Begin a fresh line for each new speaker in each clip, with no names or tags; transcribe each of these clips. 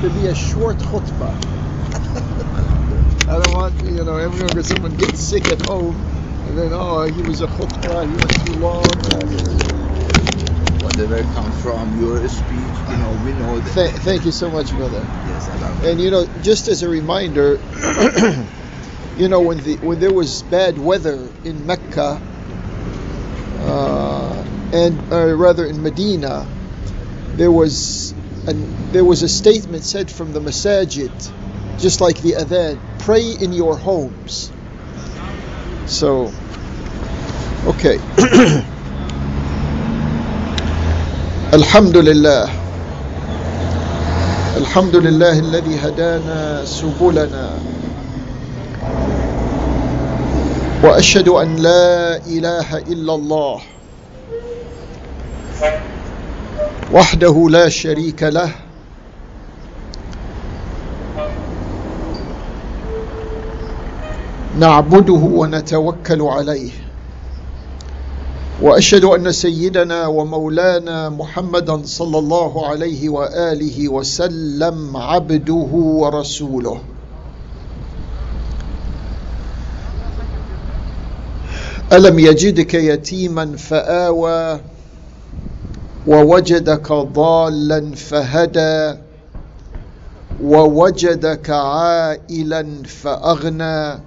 to be a short khutbah. I don't want, you know, everyone, if someone gets sick at home, and then, oh, he was a khutbah, he was too long.
Whatever comes from your speech, you know, we know that.
Th- thank you so much, brother.
yes, Allah.
And you know, just as a reminder, you know, when the when there was bad weather in Mecca, uh, and uh, rather in Medina, there was an, there was a statement said from the masajid, just like the adhan, pray in your homes. So, okay. الحمد لله الحمد لله الذي هدانا سبلنا واشهد ان لا اله الا الله وحده لا شريك له. نعبده ونتوكل عليه. وأشهد أن سيدنا ومولانا محمدا صلى الله عليه وآله وسلم عبده ورسوله. ألم يجدك يتيما فآوى ووجدك ضالا فهدى ووجدك عائلا فأغنى.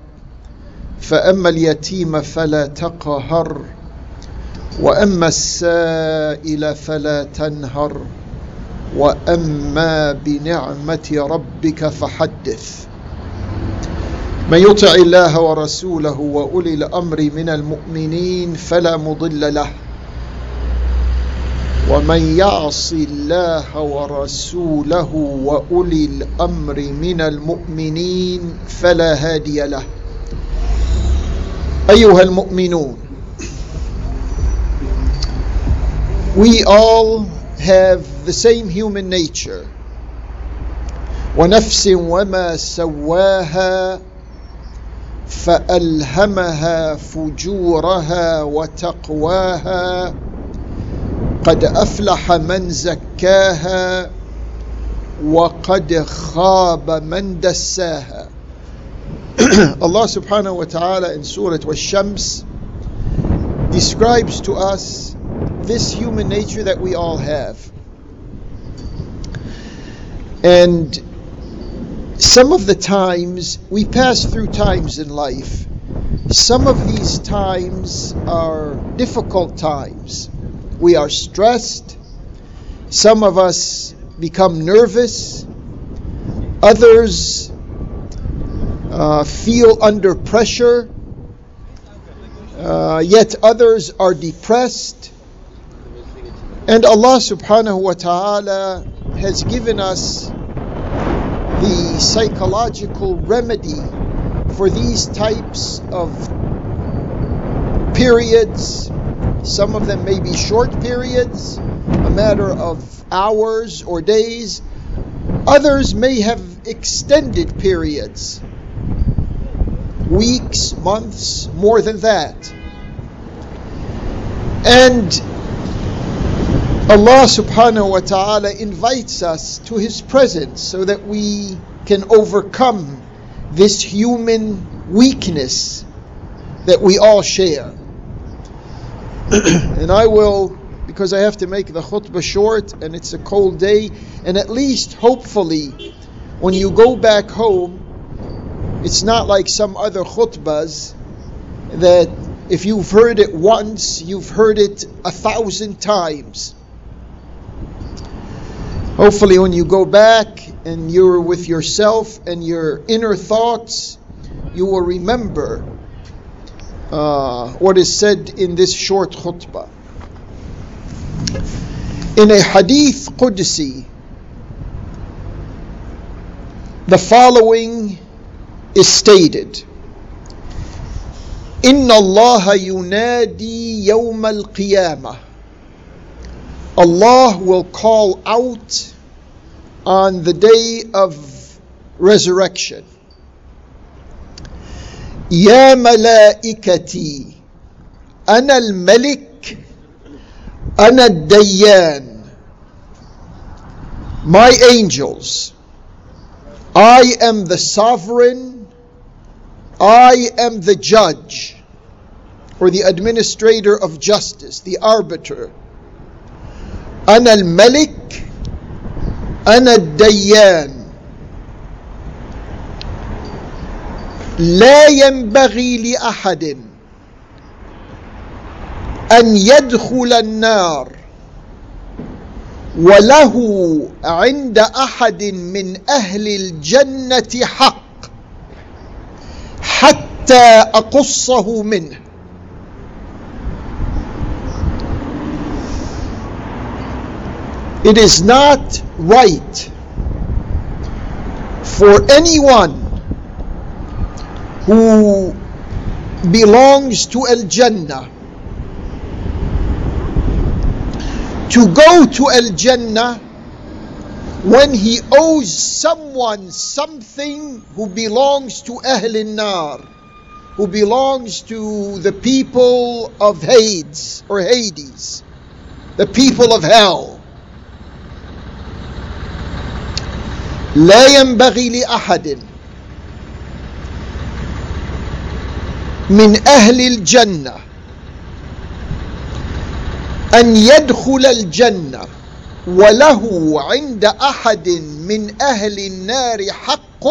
فأما اليتيم فلا تقهر وأما السائل فلا تنهر. وأما بنعمة ربك فحدث. من يطع الله ورسوله وأولي الأمر من المؤمنين فلا مضل له. ومن يعص الله ورسوله وأولي الأمر من المؤمنين فلا هادي له. أيها المؤمنون we all have the same human nature. ونفس وما سواها فألهمها فجورها وتقواها. قد افلح من زكاها وقد خاب من دساها Allah subhanahu wa ta'ala in Surah Wash-Shams describes to us this human nature that we all have. And some of the times we pass through times in life. Some of these times are difficult times. We are stressed. Some of us become nervous. Others uh, feel under pressure. Uh, yet others are depressed. And Allah subhanahu wa ta'ala has given us the psychological remedy for these types of periods. Some of them may be short periods, a matter of hours or days. Others may have extended periods, weeks, months, more than that. And Allah subhanahu wa ta'ala invites us to His presence so that we can overcome this human weakness that we all share. and I will, because I have to make the khutbah short and it's a cold day, and at least hopefully when you go back home, it's not like some other khutbahs that if you've heard it once, you've heard it a thousand times. Hopefully, when you go back and you're with yourself and your inner thoughts, you will remember uh, what is said in this short khutbah. In a hadith Qudsi, the following is stated. إن الله ينادي يوم القيامة Allah will call out on the day of resurrection. يا ملائكتي أنا الملك أنا الديان My angels, I am the sovereign, I am the judge, or the administrator of justice, the arbiter. أنا الملك أنا الديان لا ينبغي لأحد أن يدخل النار وله عند أحد من أهل الجنة حق حتى أقصه منه. It is not right for anyone who belongs to Al Jannah to go to Al Jannah when he owes someone something who belongs to Ahl Nar, who belongs to the people of Hades or Hades, the people of hell. لا ينبغي لأحد من أهل الجنة. أن يدخل الجنة وله عند أحد من أهل النار حق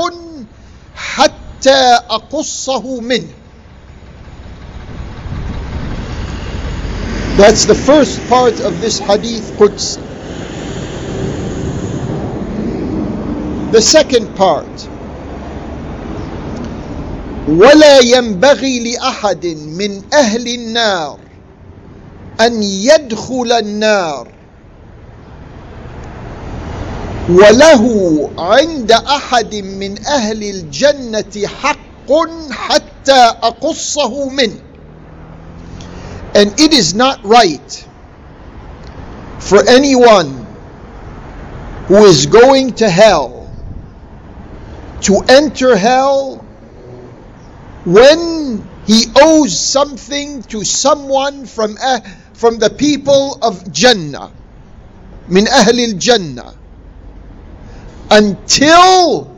حتى أقصه منه. That's the first part of this hadith Qudsi. The second part. ولا ينبغي لأحد من أهل النار أن يدخل النار. وله عند أحد من أهل الجنة حق حتى أقصه منه. And it is not right for anyone who is going to hell to enter hell when he owes something to someone from uh, from the people of Jannah min ahl Jannah until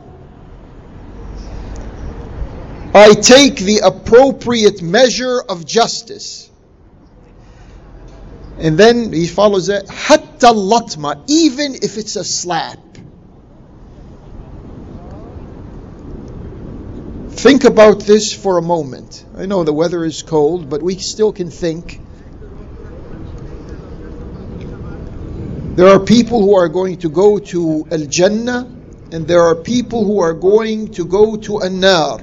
I take the appropriate measure of justice. And then he follows it hatta latma even if it's a slap Think about this for a moment. I know the weather is cold, but we still can think. There are people who are going to go to Al Jannah, and there are people who are going to go to An Nar.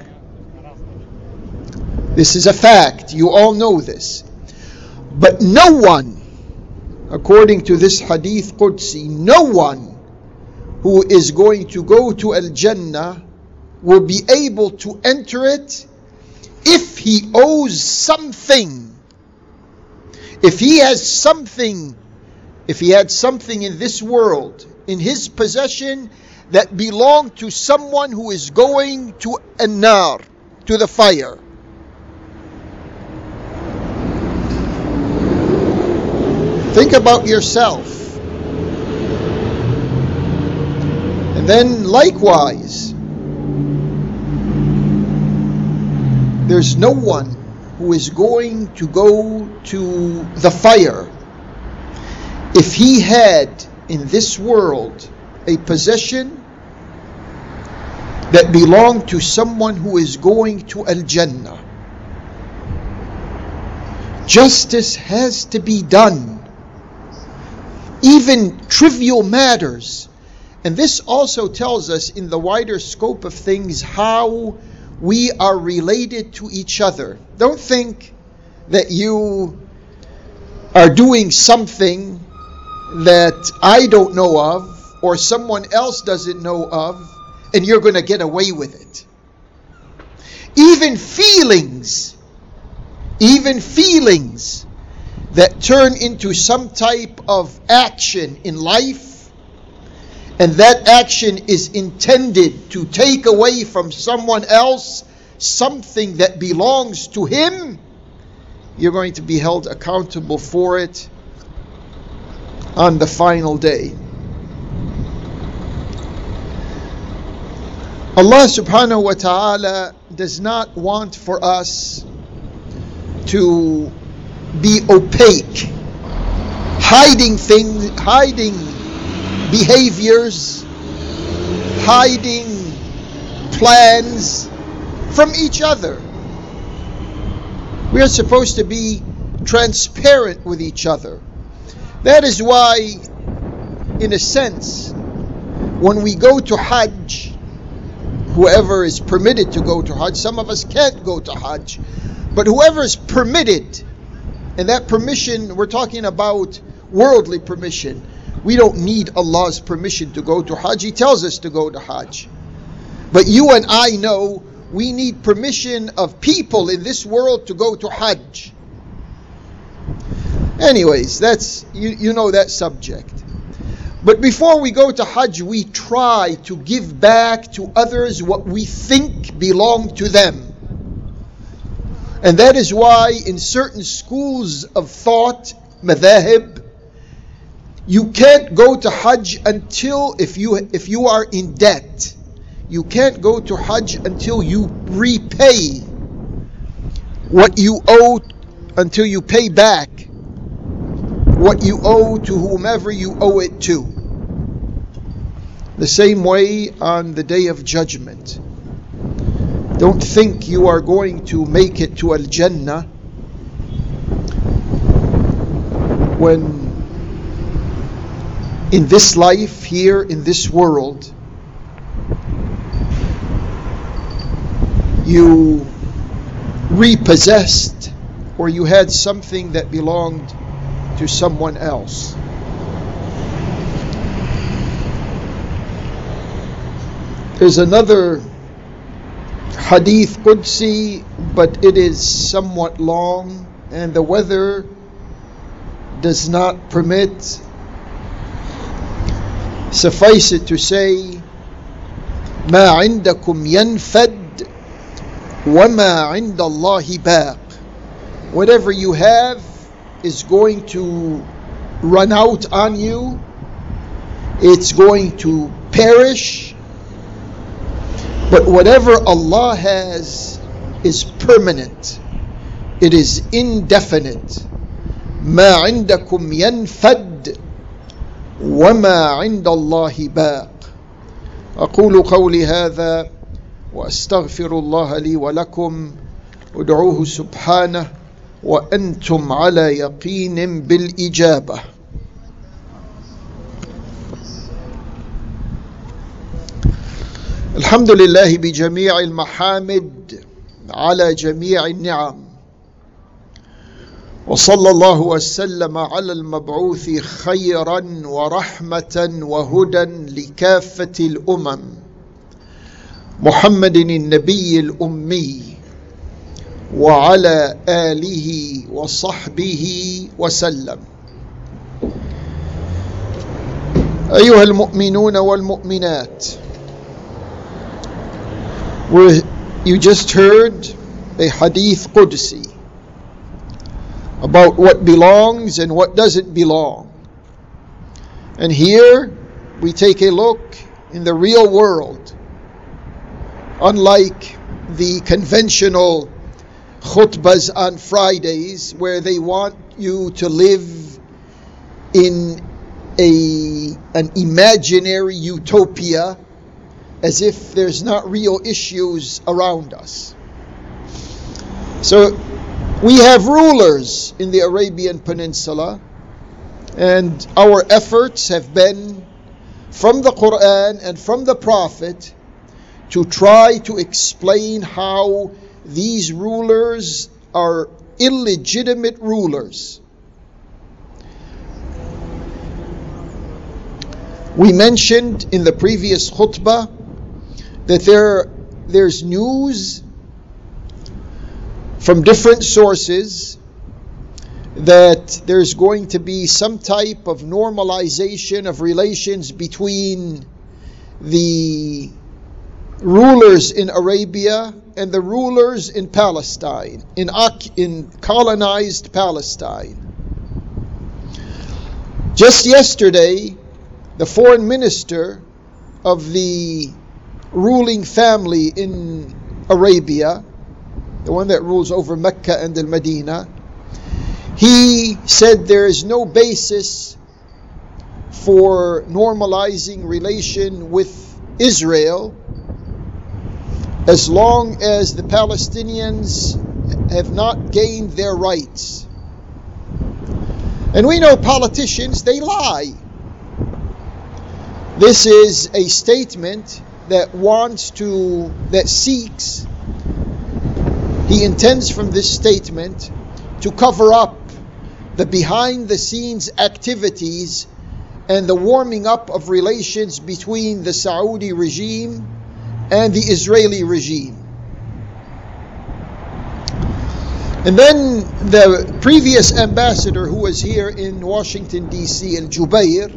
This is a fact. You all know this. But no one, according to this hadith Qudsi, no one who is going to go to Al Jannah will be able to enter it if he owes something. If he has something, if he had something in this world, in his possession, that belonged to someone who is going to an-nar, to the fire. Think about yourself. And then likewise, there's no one who is going to go to the fire if he had in this world a possession that belonged to someone who is going to Al Jannah. Justice has to be done. Even trivial matters. And this also tells us, in the wider scope of things, how we are related to each other. Don't think that you are doing something that I don't know of or someone else doesn't know of and you're going to get away with it. Even feelings, even feelings that turn into some type of action in life and that action is intended to take away from someone else something that belongs to him, you're going to be held accountable for it on the final day. Allah subhanahu wa ta'ala does not want for us to be opaque, hiding things, hiding behaviors, hiding plans from each other. We are supposed to be transparent with each other. That is why, in a sense, when we go to Hajj, whoever is permitted to go to Hajj, some of us can't go to Hajj, but whoever is permitted, and that permission, we're talking about worldly permission. We don't need Allah's permission to go to Hajj. He tells us to go to Hajj. But you and I know we need permission of people in this world to go to Hajj. Anyways, that's you, you know that subject. But before we go to Hajj, we try to give back to others what we think belong to them. And that is why in certain schools of thought, madhahib, you can't go to Hajj until if you if you are in debt. You can't go to Hajj until you repay what you owe until you pay back what you owe to whomever you owe it to. The same way on the day of judgment. Don't think you are going to make it to Al Jannah when in this life, here in this world, you repossessed or you had something that belonged to someone else. There's another hadith Qudsi, but it is somewhat long, and the weather does not permit. Suffice it to say, ما عندكم ينفد وما عند الله باق. Whatever you have is going to run out on you, it's going to perish. But whatever Allah has is permanent, it is indefinite. ما عندكم ينفد وما عند الله باق. أقول قولي هذا وأستغفر الله لي ولكم. ادعوه سبحانه وأنتم على يقين بالإجابة. الحمد لله بجميع المحامد على جميع النعم. وصلى الله وسلم على المبعوث خيرا ورحمة وهدى لكافة الأمم. محمد النبي الأمي وعلى آله وصحبه وسلم. أيها المؤمنون والمؤمنات you just heard a hadith Qudsi about what belongs and what doesn't belong. And here we take a look in the real world. Unlike the conventional khutbas on Fridays where they want you to live in a an imaginary utopia as if there's not real issues around us. So we have rulers in the Arabian Peninsula and our efforts have been from the Quran and from the Prophet to try to explain how these rulers are illegitimate rulers. We mentioned in the previous khutbah that there, there's news from different sources that there's going to be some type of normalization of relations between the rulers in Arabia and the rulers in Palestine, in, in colonized Palestine. Just yesterday, the foreign minister of the ruling family in Arabia, the one that rules over Mecca and Al Medina, he said there is no basis for normalizing relation with Israel as long as the Palestinians have not gained their rights. And we know politicians, they lie. This is a statement that wants to, that seeks, he intends from this statement to cover up the behind the scenes activities and the warming up of relations between the Saudi regime and the Israeli regime. And then the previous ambassador who was here in Washington, D.C., Al Jubair,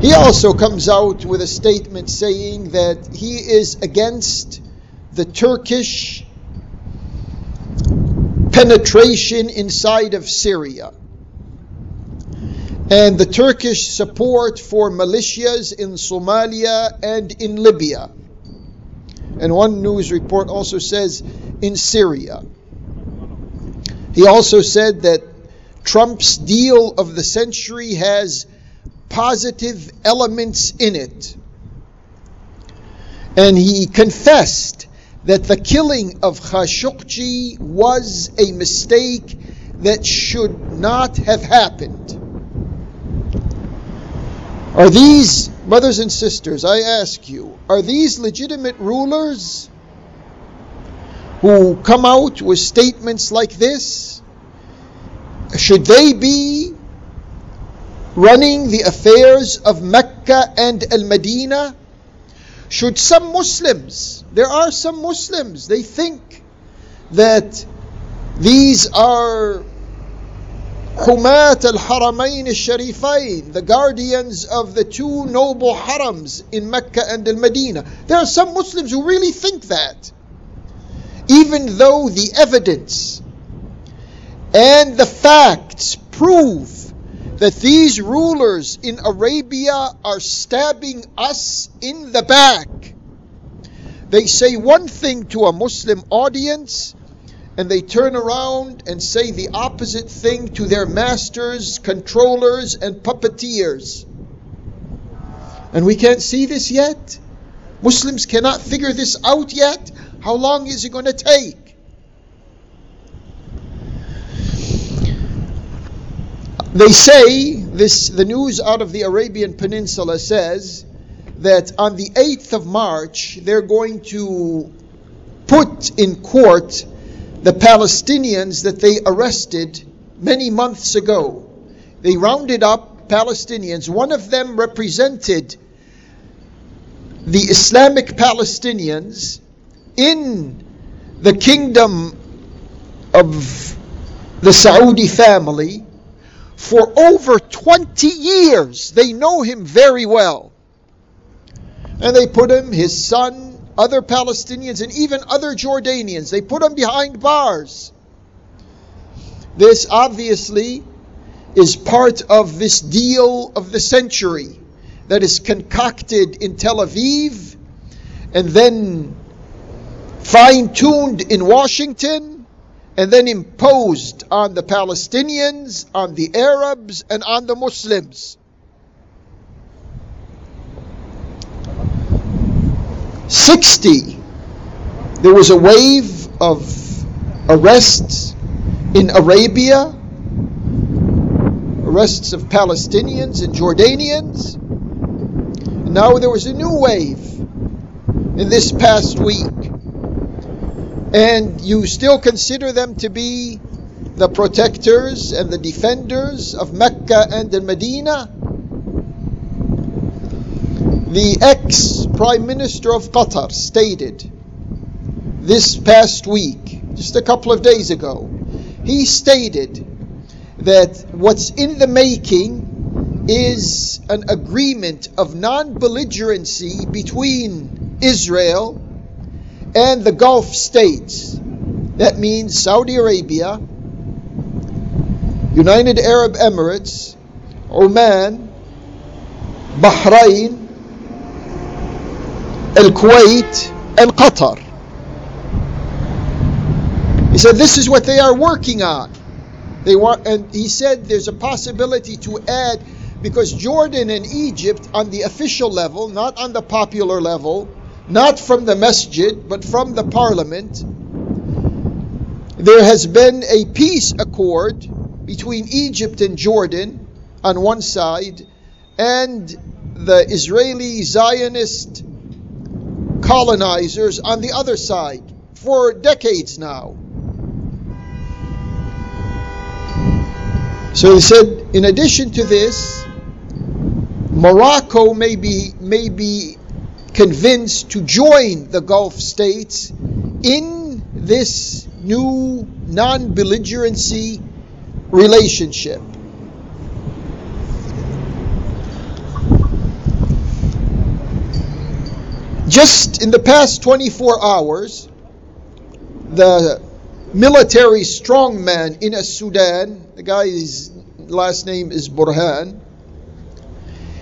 he also comes out with a statement saying that he is against the Turkish penetration inside of Syria and the Turkish support for militias in Somalia and in Libya. And one news report also says in Syria. He also said that Trump's deal of the century has positive elements in it. And he confessed that the killing of Khashoggi was a mistake that should not have happened. Are these, brothers and sisters, I ask you, are these legitimate rulers who come out with statements like this? Should they be running the affairs of Mecca and Al Medina? Should some Muslims, there are some Muslims, they think that these are Humat al Haramain al Sharifain, the guardians of the two noble harams in Mecca and Al Medina. There are some Muslims who really think that. Even though the evidence and the facts prove that these rulers in Arabia are stabbing us in the back. They say one thing to a Muslim audience and they turn around and say the opposite thing to their masters, controllers, and puppeteers. And we can't see this yet. Muslims cannot figure this out yet. How long is it going to take? They say this the news out of the Arabian Peninsula says that on the 8th of March they're going to put in court the Palestinians that they arrested many months ago. They rounded up Palestinians. One of them represented the Islamic Palestinians in the kingdom of the Saudi family for over 20 years. They know him very well. And they put him, his son, other Palestinians, and even other Jordanians. They put him behind bars. This obviously is part of this deal of the century that is concocted in Tel Aviv and then fine tuned in Washington and then imposed on the Palestinians, on the Arabs, and on the Muslims. 60, there was a wave of arrests in Arabia, arrests of Palestinians and Jordanians. And now there was a new wave in this past week. And you still consider them to be the protectors and the defenders of Mecca and the Medina? The ex Prime Minister of Qatar stated this past week, just a couple of days ago, he stated that what's in the making is an agreement of non belligerency between Israel and the Gulf states. That means Saudi Arabia, United Arab Emirates, Oman, Bahrain, Al Kuwait, and Qatar. He said this is what they are working on. They want, and he said there's a possibility to add because Jordan and Egypt, on the official level, not on the popular level, not from the masjid, but from the parliament, there has been a peace accord between Egypt and Jordan on one side and the Israeli Zionist colonizers on the other side for decades now. So he said, in addition to this, Morocco may be, may be convinced to join the Gulf states in this new non belligerency relationship. Just in the past 24 hours, the military strongman in Sudan, the guy's last name is Burhan,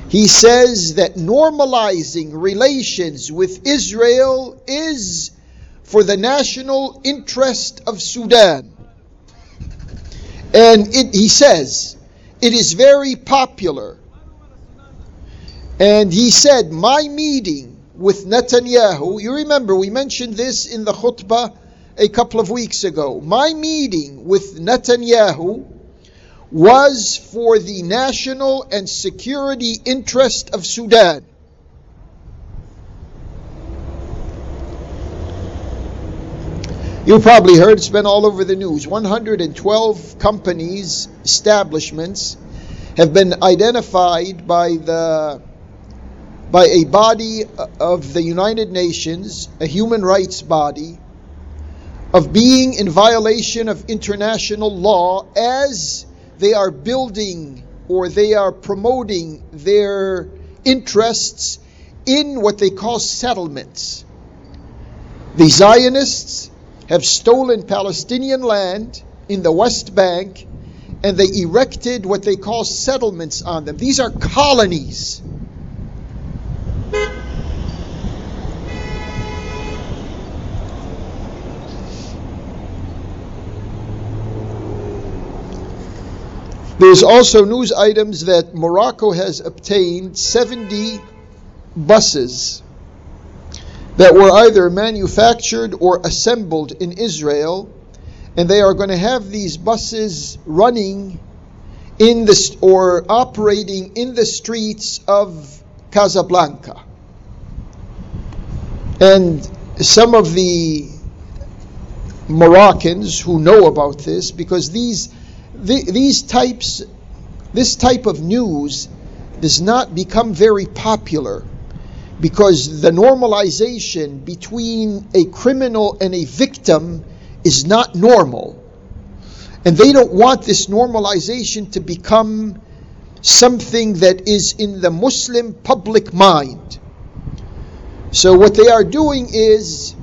he says that normalizing relations with Israel is for the national interest of Sudan. And it, he says it is very popular. And he said, My meeting with Netanyahu, you remember we mentioned this in the khutbah a couple of weeks ago. My meeting with Netanyahu was for the national and security interest of Sudan. You probably heard it's been all over the news. 112 companies, establishments have been identified by the by a body of the United Nations, a human rights body, of being in violation of international law as they are building or they are promoting their interests in what they call settlements. The Zionists have stolen Palestinian land in the West Bank and they erected what they call settlements on them. These are colonies. There's also news items that Morocco has obtained 70 buses that were either manufactured or assembled in Israel, and they are going to have these buses running in the or operating in the streets of Casablanca. And some of the Moroccans who know about this, because these the, these types, this type of news does not become very popular because the normalization between a criminal and a victim is not normal. And they don't want this normalization to become something that is in the Muslim public mind. So, what they are doing is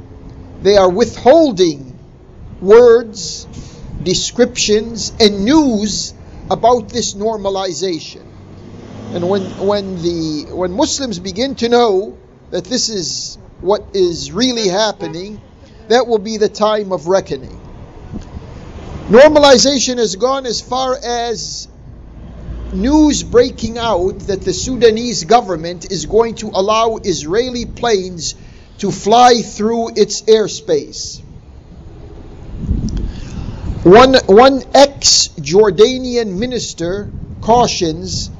they are withholding words descriptions and news about this normalization. And when, when, the, when Muslims begin to know that this is what is really happening, that will be the time of reckoning. Normalization has gone as far as news breaking out that the Sudanese government is going to allow Israeli planes to fly through its airspace. One, one ex Jordanian minister cautions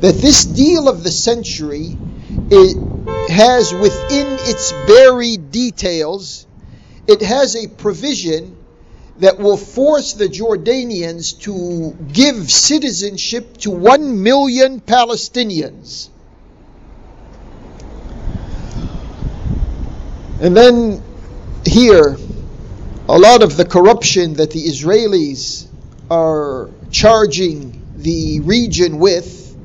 that this deal of the century it has within its buried details, it has a provision that will force the Jordanians to give citizenship to one million Palestinians. And then here, a lot of the corruption that the Israelis are charging the region with,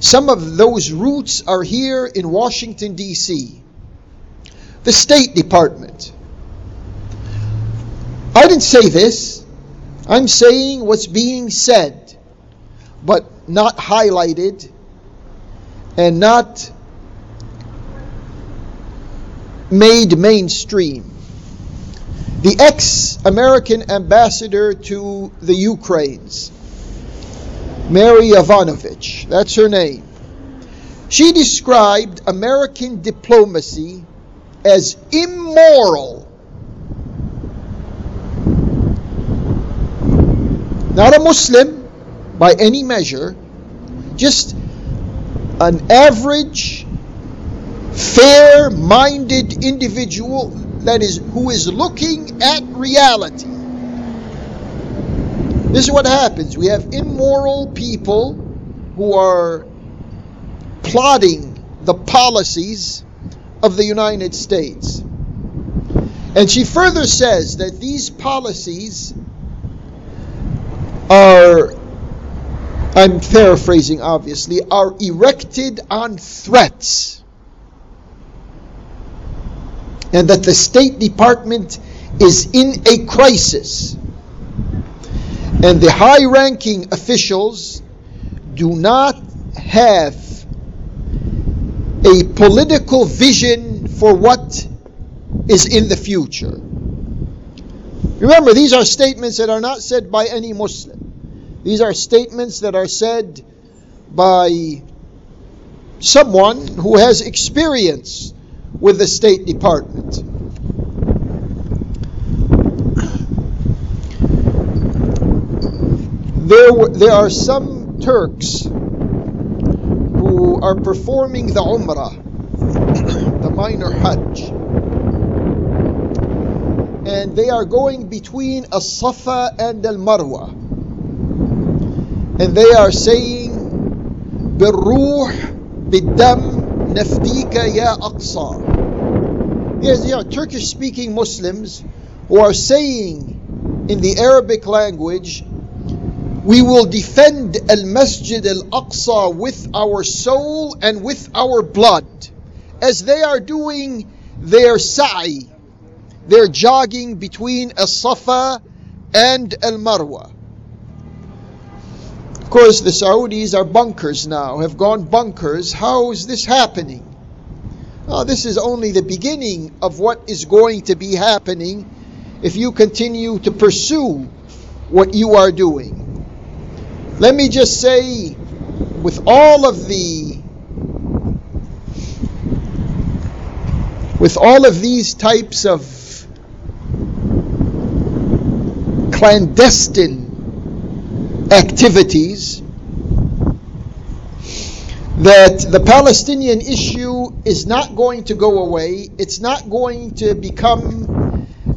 some of those roots are here in Washington, D.C. The State Department. I didn't say this. I'm saying what's being said, but not highlighted and not made mainstream. The ex American ambassador to the Ukraines, Mary Yovanovitch, that's her name. She described American diplomacy as immoral. Not a Muslim by any measure, just an average, fair minded individual that is who is looking at reality. This is what happens. We have immoral people who are plotting the policies of the United States. And she further says that these policies are, I'm paraphrasing obviously, are erected on threats. And that the State Department is in a crisis. And the high ranking officials do not have a political vision for what is in the future. Remember, these are statements that are not said by any Muslim. These are statements that are said by someone who has experience with the State Department. There, there are some Turks who are performing the Umrah, the minor Hajj, and they are going between As Safa and Al Marwa, and they are saying, بالروح بالدم نفديك يا أقصى. Yes, they are Turkish speaking Muslims who are saying in the Arabic language, we will defend Al Masjid Al Aqsa with our soul and with our blood, as they are doing their sa'i, their jogging between Al Safa and Al Marwa. Of course, the Saudis are bunkers now, have gone bunkers. How is this happening? Oh, this is only the beginning of what is going to be happening if you continue to pursue what you are doing. Let me just say, with all of the with all of these types of clandestine activities, that the Palestinian issue is not going to go away. It's not going to become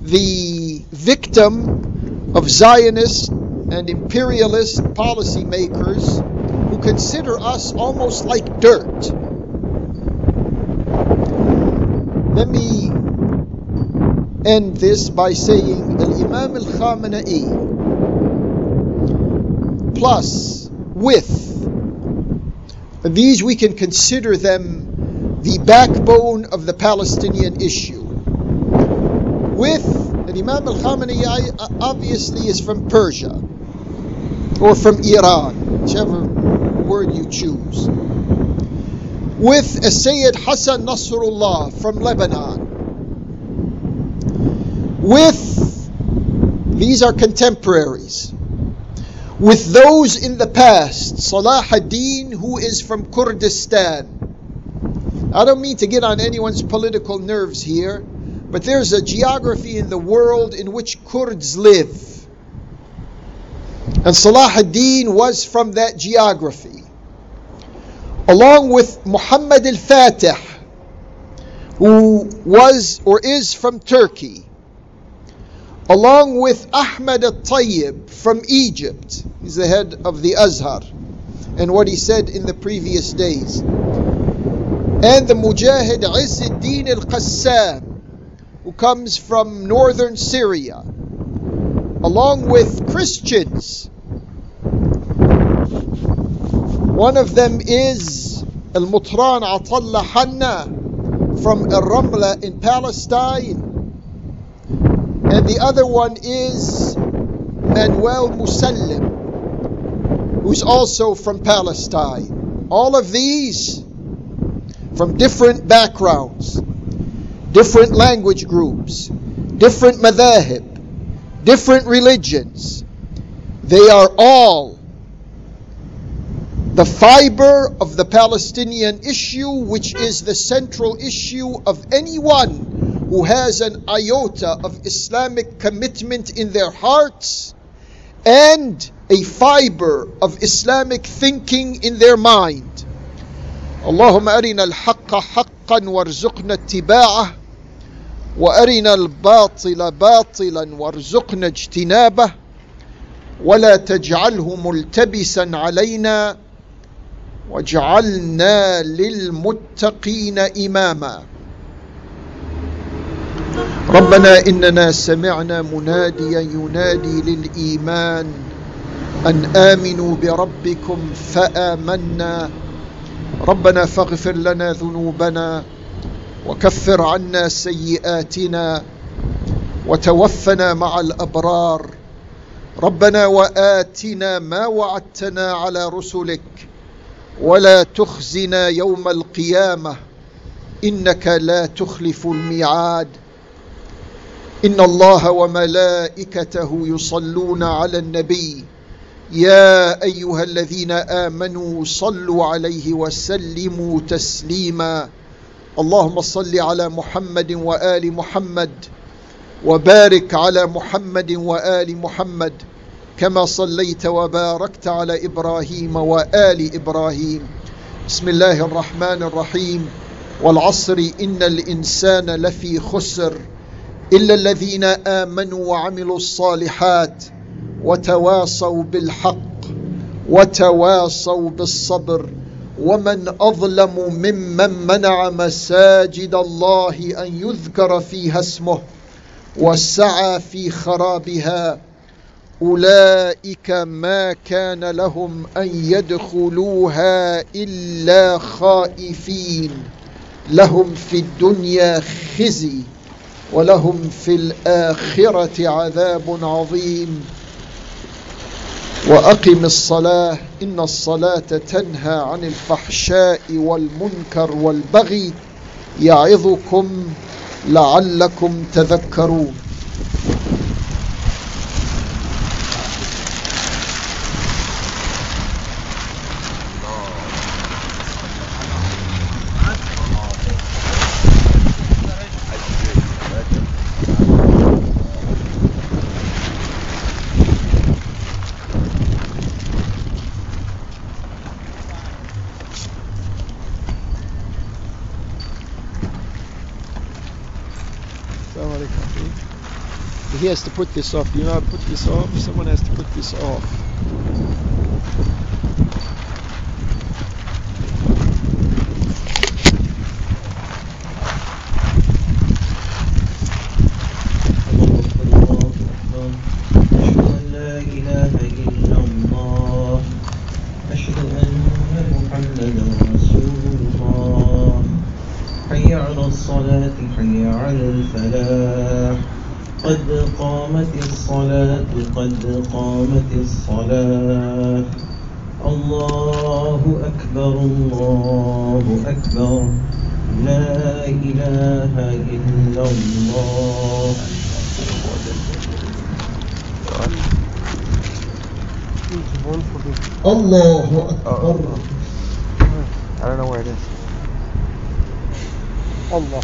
the victim of Zionist and imperialist policymakers who consider us almost like dirt. Let me end this by saying Al Imam Al Khamenei plus with these we can consider them the backbone of the Palestinian issue. With Imam Al Khamenei uh, obviously is from Persia or from Iran, whichever word you choose. With a Sayyid Hassan Nasrullah from Lebanon. With, these are contemporaries. With those in the past, Salah ad-Din, who is from Kurdistan. I don't mean to get on anyone's political nerves here, but there's a geography in the world in which Kurds live and Salah ad-Din was from that geography. Along with Muhammad al-Fatih, who was or is from Turkey. Along with Ahmad al-Tayyib from Egypt. He's the head of the Azhar. And what he said in the previous days. And the Mujahid Izzuddin al-Qassam, who comes from northern Syria along with Christians one of them is Al Mutran Atallah Hanna from Al Ramla in Palestine. And the other one is Manuel Musallam, who's also from Palestine. All of these from different backgrounds. different language groups, different madhahib, different religions. They are all the fiber of the Palestinian issue, which is the central issue of anyone who has an iota of Islamic commitment in their hearts and a fiber of Islamic thinking in their mind. اللهم أرنا الحق حقا وارزقنا اتباعه وأرنا الباطل باطلا وارزقنا اجتنابه ولا تجعله ملتبسا علينا واجعلنا للمتقين إماما ربنا إننا سمعنا مناديا ينادي للإيمان أن آمنوا بربكم فآمنا. ربنا فاغفر لنا ذنوبنا وكفر عنا سيئاتنا وتوفنا مع الأبرار. ربنا وآتنا ما وعدتنا على رسلك. ولا تخزنا يوم القيامة. إنك لا تخلف الميعاد. إن الله وملائكته يصلون على النبي. يا أيها الذين آمنوا صلوا عليه وسلموا تسليما. اللهم صل على محمد وآل محمد وبارك على محمد وآل محمد كما صليت وباركت على إبراهيم وآل إبراهيم. بسم الله الرحمن الرحيم. والعصر إن الإنسان لفي خسر. إلا الذين آمنوا وعملوا الصالحات وتواصوا بالحق وتواصوا بالصبر ومن أظلم ممن منع مساجد الله أن يذكر فيها اسمه وسعى في خرابها أولئك ما كان لهم أن يدخلوها إلا خائفين لهم في الدنيا خزي ولهم في الآخرة عذاب عظيم. وأقم الصلاة إن الصلاة تنهى عن الفحشاء والمنكر والبغي. يعظكم لعلكم تذكرون. Alaikum. He has to put this off. Do you know how to put this off? Someone has to put this off.
قد قامت الصلاة الله أكبر الله أكبر لا إله إلا الله الله أكبر
I don't know where it is. Allah.